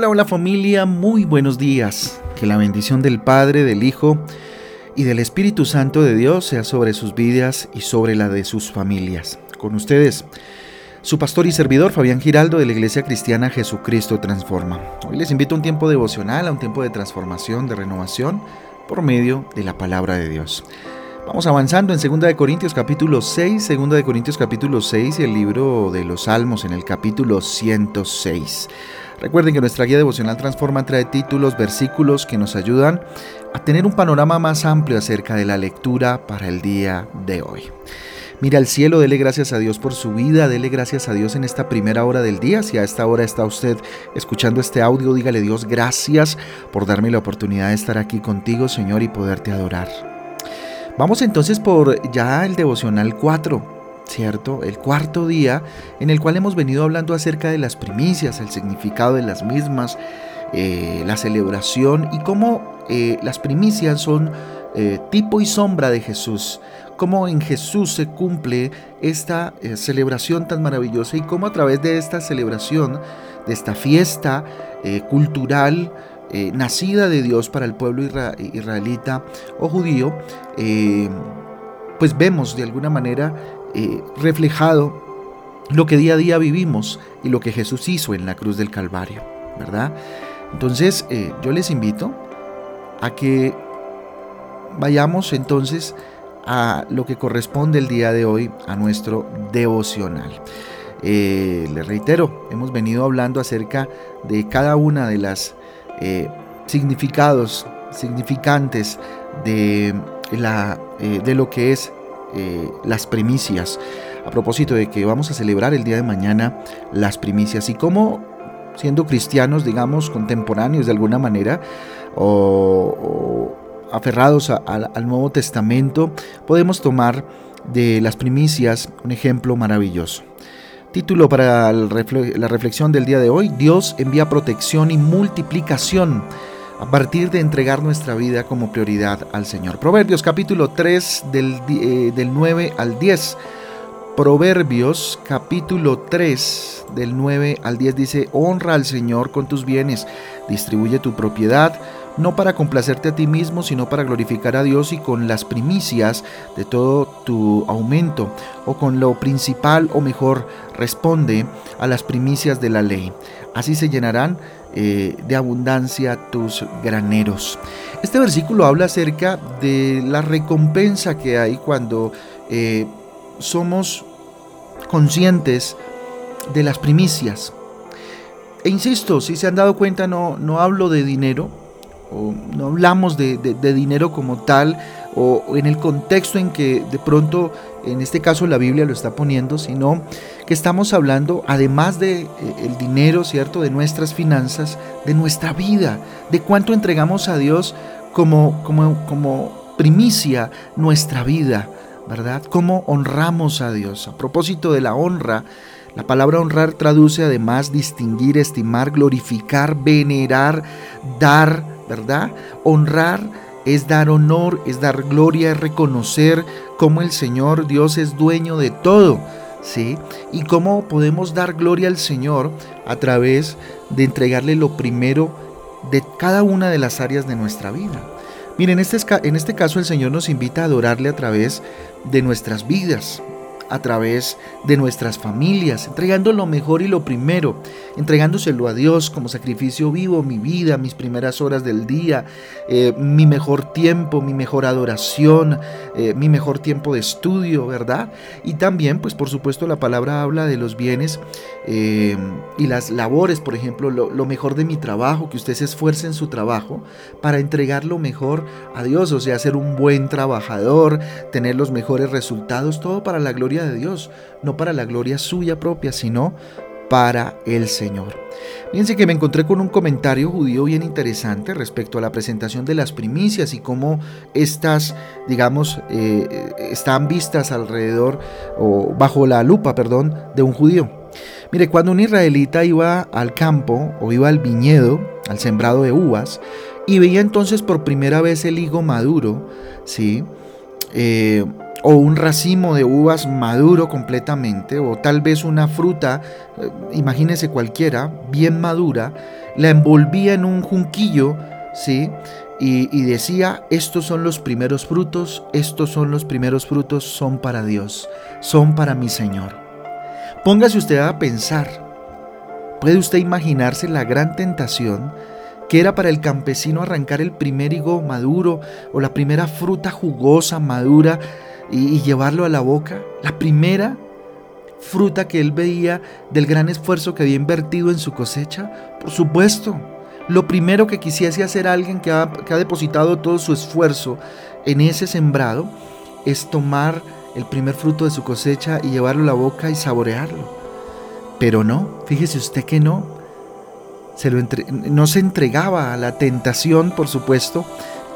Hola, hola familia, muy buenos días. Que la bendición del Padre, del Hijo y del Espíritu Santo de Dios sea sobre sus vidas y sobre la de sus familias. Con ustedes, su pastor y servidor Fabián Giraldo de la Iglesia Cristiana Jesucristo Transforma. Hoy les invito a un tiempo devocional, a un tiempo de transformación, de renovación por medio de la palabra de Dios. Vamos avanzando en 2 de Corintios capítulo 6, 2 de Corintios capítulo 6 y el libro de los Salmos en el capítulo 106. Recuerden que nuestra guía devocional Transforma trae títulos, versículos que nos ayudan a tener un panorama más amplio acerca de la lectura para el día de hoy. Mira al cielo, dele gracias a Dios por su vida, dele gracias a Dios en esta primera hora del día. Si a esta hora está usted escuchando este audio, dígale Dios gracias por darme la oportunidad de estar aquí contigo, Señor, y poderte adorar. Vamos entonces por ya el devocional 4. ¿Cierto? El cuarto día en el cual hemos venido hablando acerca de las primicias, el significado de las mismas, eh, la celebración y cómo eh, las primicias son eh, tipo y sombra de Jesús, cómo en Jesús se cumple esta celebración tan maravillosa y cómo a través de esta celebración, de esta fiesta cultural, nacida de Dios para el pueblo israelita o judío, pues vemos de alguna manera eh, reflejado lo que día a día vivimos y lo que Jesús hizo en la cruz del Calvario, ¿verdad? Entonces eh, yo les invito a que vayamos entonces a lo que corresponde el día de hoy a nuestro devocional. Eh, les reitero, hemos venido hablando acerca de cada una de las significados, significantes de, la, de lo que es eh, las primicias. A propósito de que vamos a celebrar el día de mañana las primicias y cómo siendo cristianos, digamos, contemporáneos de alguna manera, o, aferrados al Nuevo Testamento, podemos tomar de las primicias un ejemplo maravilloso. Título para la reflexión del día de hoy, Dios envía protección y multiplicación a partir de entregar nuestra vida como prioridad al Señor. Proverbios capítulo 3 del, eh, del 9 al 10. Proverbios capítulo 3 del 9 al 10 dice, honra al Señor con tus bienes, distribuye tu propiedad, no para complacerte a ti mismo, sino para glorificar a Dios y con las primicias de todo tu aumento, o con lo principal o mejor, responde a las primicias de la ley. Así se llenarán eh, de abundancia tus graneros. Este versículo habla acerca de la recompensa que hay cuando eh, somos conscientes de las primicias. E insisto, si se han dado cuenta, no, no hablo de dinero, o no hablamos de, dinero como tal, o, en el contexto en que de pronto, en este caso la Biblia lo está poniendo, sino que estamos hablando, además de eh, el dinero, ¿cierto? De nuestras finanzas, de nuestra vida, de cuánto entregamos a Dios como, como, como primicia nuestra vida, ¿verdad? Cómo honramos a Dios. A propósito de la honra, la palabra honrar traduce además distinguir, estimar, glorificar, venerar, dar, ¿verdad? Honrar es dar honor, es dar gloria, es reconocer cómo el Señor Dios es dueño de todo. ¿Sí? Y cómo podemos dar gloria al Señor a través de entregarle lo primero de cada una de las áreas de nuestra vida. Miren, en este, en este caso el Señor nos invita a adorarle a través de nuestras vidas, a través de nuestras familias, entregando lo mejor y lo primero, entregándoselo a Dios como sacrificio vivo, mi vida, mis primeras horas del día, eh, mi mejor tiempo, mi mejor adoración, eh, mi mejor tiempo de estudio, ¿verdad? Y también, pues por supuesto, la palabra habla de los bienes eh, y las labores, por ejemplo, lo, lo mejor de mi trabajo, que usted se esfuerce en su trabajo para entregar lo mejor a Dios, o sea, ser un buen trabajador, tener los mejores resultados, todo para la gloria de Dios, no para la gloria suya propia, sino para el Señor. Fíjense que me encontré con un comentario judío bien interesante respecto a la presentación de las primicias y cómo estas, digamos, eh, están vistas alrededor o bajo la lupa, perdón, de un judío. Mire, cuando un israelita iba al campo o iba al viñedo, al sembrado de uvas, y veía entonces por primera vez el higo maduro, ¿sí? Eh, o un racimo de uvas maduro completamente, o tal vez una fruta, eh, imagínese cualquiera, bien madura, la envolvía en un junquillo, ¿sí? Y, y, decía, estos son los primeros frutos, estos son los primeros frutos, son para Dios, son para mi Señor. Póngase usted a pensar, ¿puede usted imaginarse la gran tentación que era para el campesino arrancar el primer higo maduro o la primera fruta jugosa, madura, y, llevarlo a la boca. La primera fruta que él veía del gran esfuerzo que había invertido en su cosecha. Por supuesto, lo primero que quisiese hacer alguien que ha, depositado todo su esfuerzo en ese sembrado es tomar el primer fruto de su cosecha y llevarlo a la boca y saborearlo. Pero no, fíjese usted que no no se entregaba a la tentación, por supuesto,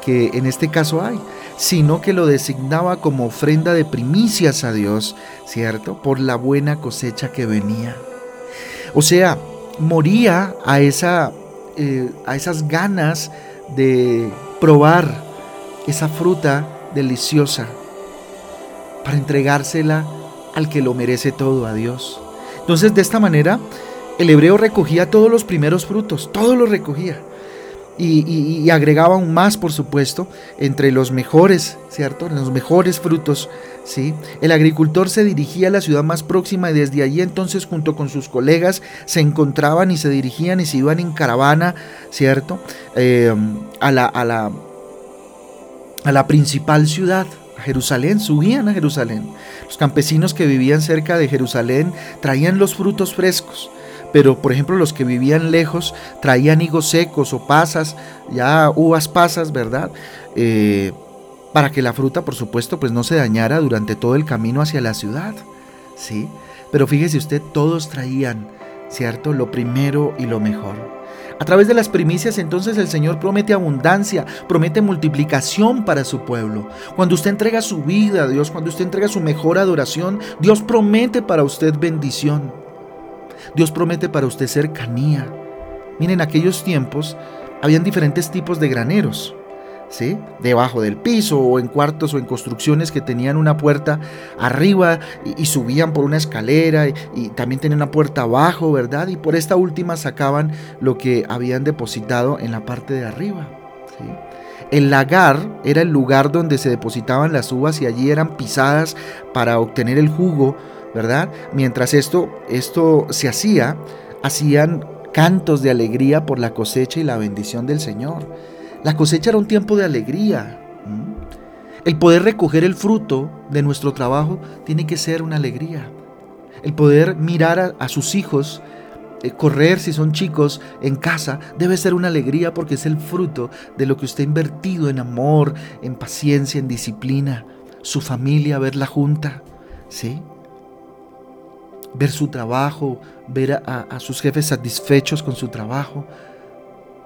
que en este caso hay, sino que lo designaba como ofrenda de primicias a Dios, ¿cierto? Por la buena cosecha que venía. O sea, moría a, esa, eh, a esas ganas de probar esa fruta deliciosa para entregársela al que lo merece todo, a Dios. Entonces, de esta manera, el hebreo recogía todos los primeros frutos, todo lo recogía. Y, agregaba aún más, por supuesto, entre los mejores, ¿cierto? Los mejores frutos, ¿sí? El agricultor se dirigía a la ciudad más próxima y desde allí entonces junto con sus colegas se encontraban y se dirigían y se iban en caravana, ¿cierto? Eh, a, la, a, la, a la principal ciudad, Jerusalén, subían a Jerusalén. Los campesinos que vivían cerca de Jerusalén traían los frutos frescos pero por ejemplo los que vivían lejos traían higos secos o pasas, ya uvas pasas, ¿verdad? Eh, para que la fruta, por supuesto, pues no se dañara durante todo el camino hacia la ciudad, ¿sí? Pero fíjese usted, todos traían, ¿cierto? Lo primero y lo mejor. A través de las primicias entonces el Señor promete abundancia, promete multiplicación para su pueblo. Cuando usted entrega su vida a Dios, cuando usted entrega su mejor adoración, Dios promete para usted bendición. Dios promete para usted cercanía. Miren, en aquellos tiempos habían diferentes tipos de graneros. ¿Sí? Debajo del piso o en cuartos o en construcciones que tenían una puerta arriba y, subían por una escalera y, también tenían una puerta abajo, ¿verdad? Y por esta última sacaban lo que habían depositado en la parte de arriba. El lagar era el lugar donde se depositaban las uvas y allí eran pisadas para obtener el jugo ¿verdad? Mientras esto, esto se hacía, hacían cantos de alegría por la cosecha y la bendición del Señor. La cosecha era un tiempo de alegría. El poder recoger el fruto de nuestro trabajo tiene que ser una alegría. El poder mirar a, sus hijos, eh, correr si son chicos en casa, debe ser una alegría porque es el fruto de lo que usted ha invertido en amor, en paciencia, en disciplina. Su familia, verla junta. ¿Sí? Ver su trabajo, ver a, sus jefes satisfechos con su trabajo,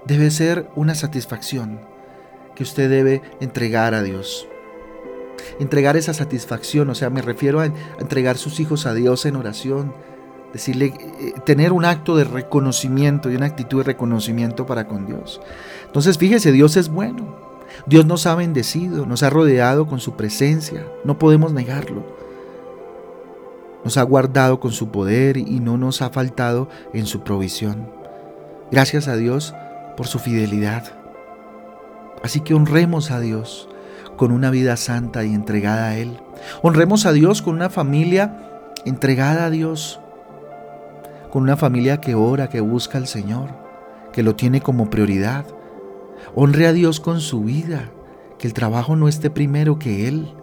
debe ser una satisfacción que usted debe entregar a Dios. Entregar esa satisfacción, o sea, me refiero a, entregar sus hijos a Dios en oración, decirle, eh, tener un acto de reconocimiento y una actitud de reconocimiento para con Dios. Entonces, fíjese, Dios es bueno. Dios nos ha bendecido, nos ha rodeado con su presencia, no podemos negarlo nos ha guardado con su poder y no nos ha faltado en su provisión. Gracias a Dios por su fidelidad. Así que honremos a Dios con una vida santa y entregada a Él. Honremos a Dios con una familia entregada a Dios, con una familia que ora, que busca al Señor, que lo tiene como prioridad. Honre a Dios con su vida, que el trabajo no esté primero que Él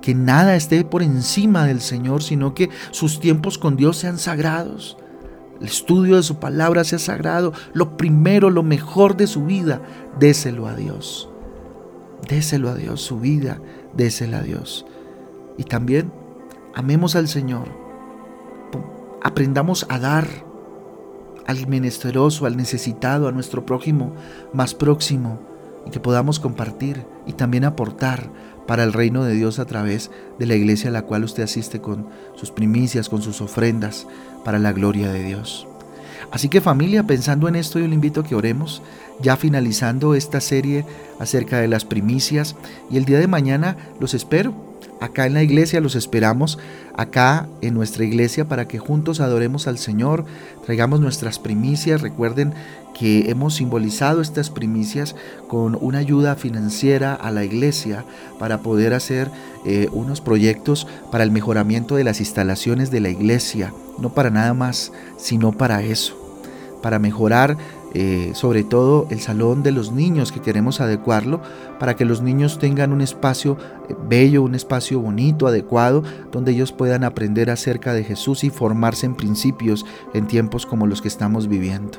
que nada esté por encima del Señor, sino que sus tiempos con Dios sean sagrados. El estudio de su palabra sea sagrado. Lo primero, lo mejor de su vida, déselo a Dios. Déselo a Dios, su vida, désela a Dios. Y también amemos al Señor. Aprendamos a dar al menesteroso, al necesitado, a nuestro prójimo más próximo y que podamos compartir y también aportar para el reino de Dios a través de la iglesia a la cual usted asiste con sus primicias, con sus ofrendas, para la gloria de Dios. Así que familia, pensando en esto, yo le invito a que oremos, ya finalizando esta serie acerca de las primicias, y el día de mañana los espero Acá en la iglesia los esperamos, acá en nuestra iglesia, para que juntos adoremos al Señor, traigamos nuestras primicias. Recuerden que hemos simbolizado estas primicias con una ayuda financiera a la iglesia para poder hacer eh, unos proyectos para el mejoramiento de las instalaciones de la iglesia, no para nada más, sino para eso, para mejorar eh, sobre todo el salón de los niños que queremos adecuarlo para que los niños tengan un espacio eh, bello, un espacio bonito, adecuado, donde ellos puedan aprender acerca de Jesús y formarse en principios en tiempos como los que estamos viviendo.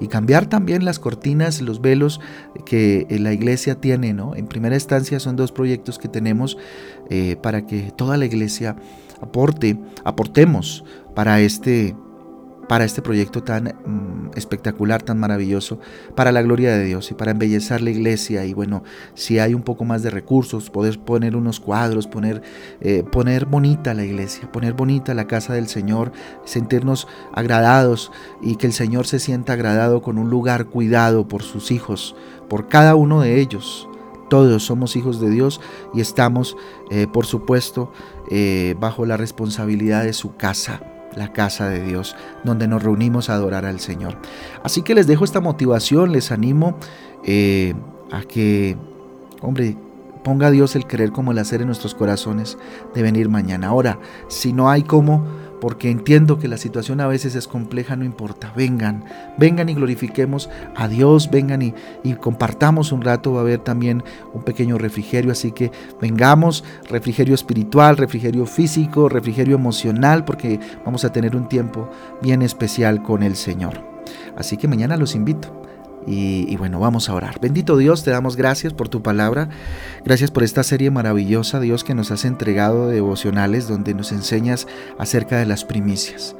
Y cambiar también las cortinas, los velos que eh, la iglesia tiene, ¿no? En primera instancia son dos proyectos que tenemos para que toda la iglesia aporte, aportemos para este para este proyecto tan mm, espectacular, tan maravilloso, para la gloria de Dios y para embellecer la iglesia. Y bueno, si hay un poco más de recursos, poder poner unos cuadros, poner, eh, poner bonita la iglesia, poner bonita la casa del Señor, sentirnos agradados y que el Señor se sienta agradado con un lugar cuidado por sus hijos, por cada uno de ellos. Todos somos hijos de Dios y estamos, eh, por supuesto, eh, bajo la responsabilidad de su casa la casa de Dios, donde nos reunimos a adorar al Señor. Así que les dejo esta motivación, les animo eh, a que, hombre, ponga Dios el querer como el hacer en nuestros corazones de venir mañana. Ahora, si no hay como porque entiendo que la situación a veces es compleja, no importa, vengan, vengan y glorifiquemos a Dios, vengan y, compartamos un rato, va a haber también un pequeño refrigerio, así que vengamos, refrigerio espiritual, refrigerio físico, refrigerio emocional, porque vamos a tener un tiempo bien especial con el Señor. Así que mañana los invito. Y, bueno, vamos a orar. Bendito Dios, te damos gracias por tu palabra. Gracias por esta serie maravillosa, Dios, que nos has entregado de devocionales donde nos enseñas acerca de las primicias.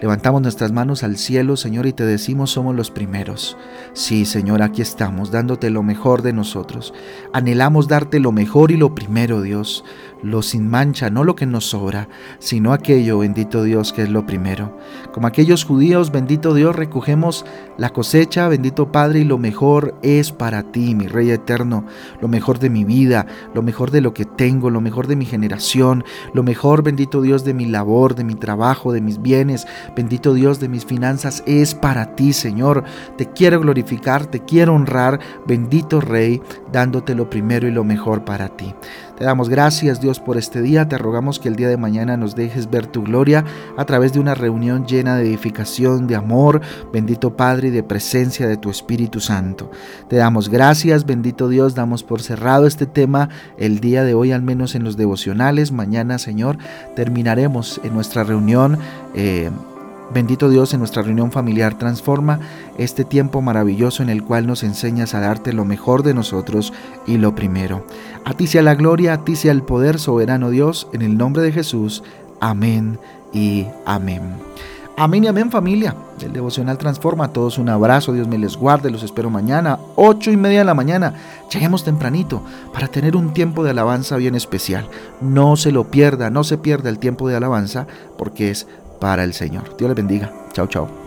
Levantamos nuestras manos al cielo, Señor, y te decimos somos los primeros. Sí, Señor, aquí estamos, dándote lo mejor de nosotros. Anhelamos darte lo mejor y lo primero, Dios lo sin mancha, no lo que nos sobra, sino aquello, bendito Dios, que es lo primero. Como aquellos judíos, bendito Dios, recogemos la cosecha, bendito Padre, y lo mejor es para ti, mi Rey eterno, lo mejor de mi vida, lo mejor de lo que tengo, lo mejor de mi generación, lo mejor, bendito Dios, de mi labor, de mi trabajo, de mis bienes, bendito Dios, de mis finanzas, es para ti, Señor. Te quiero glorificar, te quiero honrar, bendito Rey, dándote lo primero y lo mejor para ti. Te damos gracias Dios por este día, te rogamos que el día de mañana nos dejes ver tu gloria a través de una reunión llena de edificación, de amor, bendito Padre y de presencia de tu Espíritu Santo. Te damos gracias, bendito Dios, damos por cerrado este tema el día de hoy, al menos en los devocionales. Mañana, Señor, terminaremos en nuestra reunión. Eh, Bendito Dios, en nuestra reunión familiar transforma este tiempo maravilloso en el cual nos enseñas a darte lo mejor de nosotros y lo primero. A ti sea la gloria, a ti sea el poder, soberano Dios, en el nombre de Jesús. Amén y amén. Amén y amén familia. El devocional transforma a todos un abrazo. Dios me les guarde. Los espero mañana, ocho y media de la mañana. Lleguemos tempranito para tener un tiempo de alabanza bien especial. No se lo pierda, no se pierda el tiempo de alabanza porque es para el Señor. Dios les bendiga. Chao, chao.